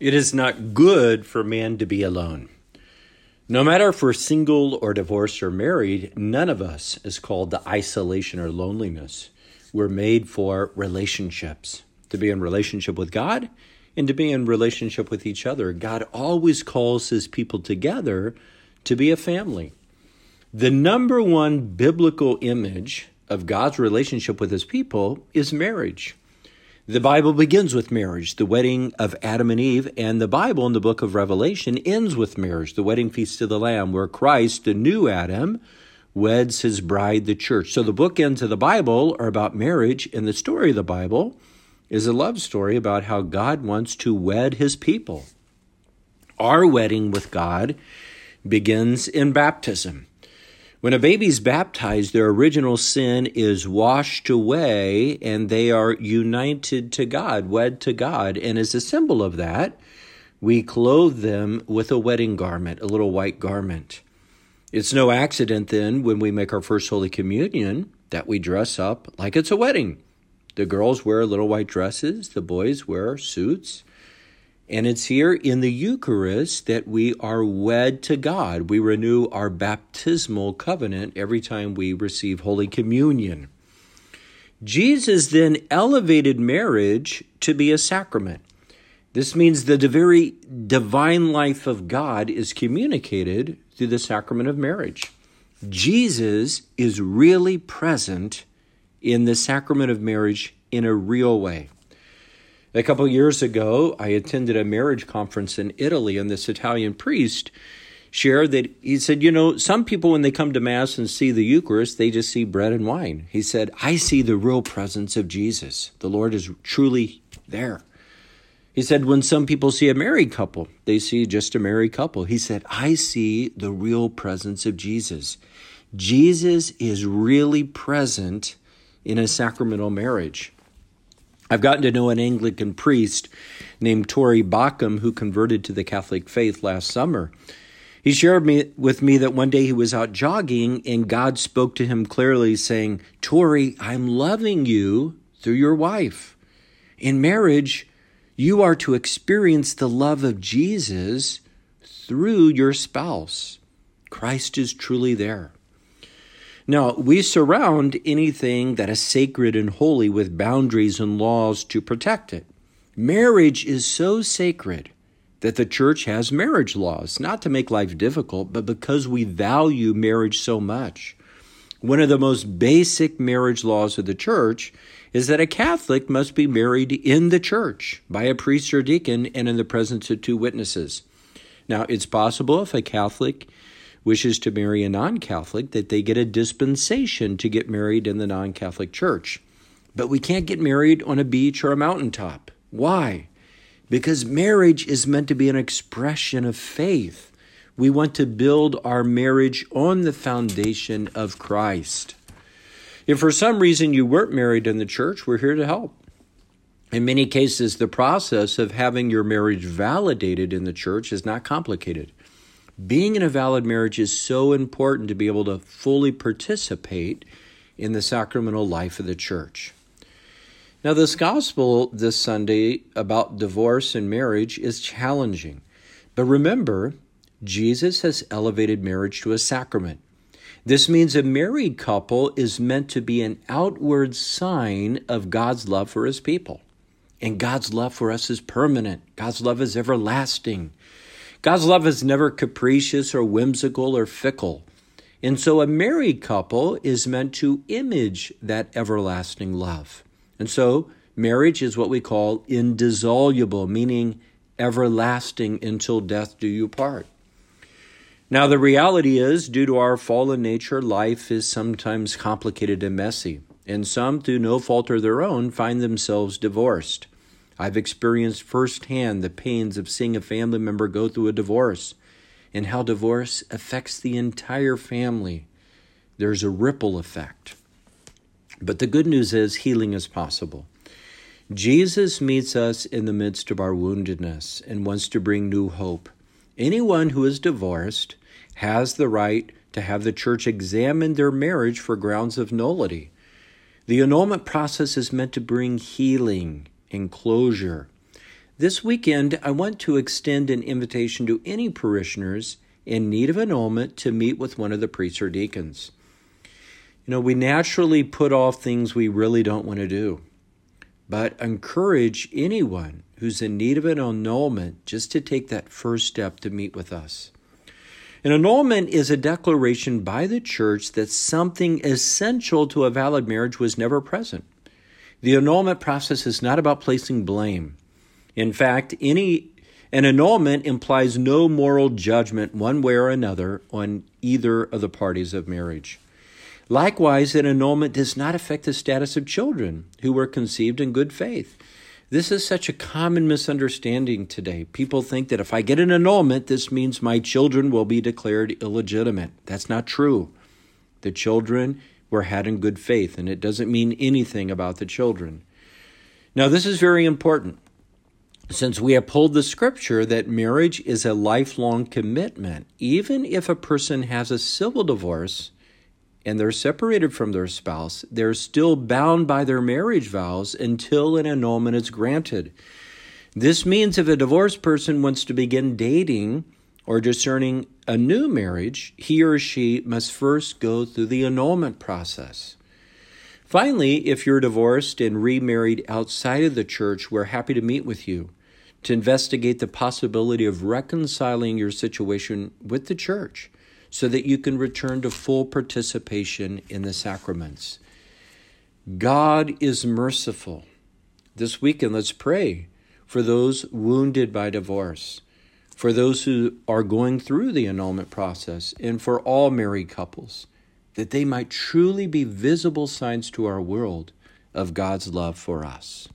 It is not good for man to be alone. No matter if we're single or divorced or married, none of us is called to isolation or loneliness. We're made for relationships, to be in relationship with God and to be in relationship with each other. God always calls his people together to be a family. The number one biblical image of God's relationship with his people is marriage. The Bible begins with marriage, the wedding of Adam and Eve, and the Bible in the book of Revelation ends with marriage, the wedding feast of the Lamb, where Christ, the new Adam, weds his bride, the church. So the bookends of the Bible are about marriage, and the story of the Bible is a love story about how God wants to wed his people. Our wedding with God begins in baptism. When a baby's baptized, their original sin is washed away and they are united to God, wed to God. And as a symbol of that, we clothe them with a wedding garment, a little white garment. It's no accident then when we make our first Holy Communion that we dress up like it's a wedding. The girls wear little white dresses, the boys wear suits. And it's here in the Eucharist that we are wed to God. We renew our baptismal covenant every time we receive Holy Communion. Jesus then elevated marriage to be a sacrament. This means that the very divine life of God is communicated through the sacrament of marriage. Jesus is really present in the sacrament of marriage in a real way. A couple years ago, I attended a marriage conference in Italy, and this Italian priest shared that he said, You know, some people, when they come to Mass and see the Eucharist, they just see bread and wine. He said, I see the real presence of Jesus. The Lord is truly there. He said, when some people see a married couple, they see just a married couple. He said, I see the real presence of Jesus. Jesus is really present in a sacramental marriage. I've gotten to know an Anglican priest named Tori Backham who converted to the Catholic faith last summer. He shared me, with me that one day he was out jogging and God spoke to him clearly, saying, Tori, I'm loving you through your wife. In marriage, you are to experience the love of Jesus through your spouse. Christ is truly there. Now, we surround anything that is sacred and holy with boundaries and laws to protect it. Marriage is so sacred that the church has marriage laws, not to make life difficult, but because we value marriage so much. One of the most basic marriage laws of the church is that a Catholic must be married in the church by a priest or deacon and in the presence of two witnesses. Now, it's possible if a Catholic wishes to marry a non Catholic that they get a dispensation to get married in the non Catholic church. But we can't get married on a beach or a mountaintop. Why? Because marriage is meant to be an expression of faith. We want to build our marriage on the foundation of Christ. If for some reason you weren't married in the church, we're here to help. In many cases, the process of having your marriage validated in the church is not complicated being in a valid marriage is so important to be able to fully participate in the sacramental life of the church. Now, this gospel this Sunday about divorce and marriage is challenging. But remember, Jesus has elevated marriage to a sacrament. This means a married couple is meant to be an outward sign of God's love for his people. And God's love for us is permanent, God's love is everlasting. God's love is never capricious or whimsical or fickle. And so a married couple is meant to image that everlasting love. And so marriage is what we call indissoluble, meaning everlasting until death do you part. Now, the reality is, due to our fallen nature, life is sometimes complicated and messy, and some, through no fault of their own, find themselves divorced. I've experienced firsthand the pains of seeing a family member go through a divorce and how divorce affects the entire family. There's a ripple effect. But the good news is healing is possible. Jesus meets us in the midst of our woundedness and wants to bring new hope. Anyone who is divorced has the right to have the church examine their marriage for grounds of nullity. The annulment process is meant to bring healing enclosure. This weekend, I want to extend an invitation to any parishioners in need of an annulment to meet with one of the priests or deacons. You know, we naturally put off things we really don't want to do, but encourage anyone who's in need of an annulment just to take that first step to meet with us. An annulment is a declaration by the church that something essential to a valid marriage was never present. The annulment process is not about placing blame. In fact, any an annulment implies no moral judgment one way or another on either of the parties of marriage. Likewise, an annulment does not affect the status of children who were conceived in good faith. This is such a common misunderstanding today. People think that if I get an annulment, this means my children will be declared illegitimate. That's not true. The children were had in good faith, and it doesn't mean anything about the children. Now, this is very important since we have pulled the scripture that marriage is a lifelong commitment, even if a person has a civil divorce and they're separated from their spouse, they're still bound by their marriage vows until an annulment is granted. This means if a divorced person wants to begin dating or discerning a new marriage, he or she must first go through the annulment process. Finally, if you're divorced and remarried outside of the church, we're happy to meet with you to investigate the possibility of reconciling your situation with the church so that you can return to full participation in the sacraments. God is merciful. This weekend, let's pray for those wounded by divorce, for those who are going through the annulment process, and for all married couples, that they might truly be visible signs to our world of God's love for us.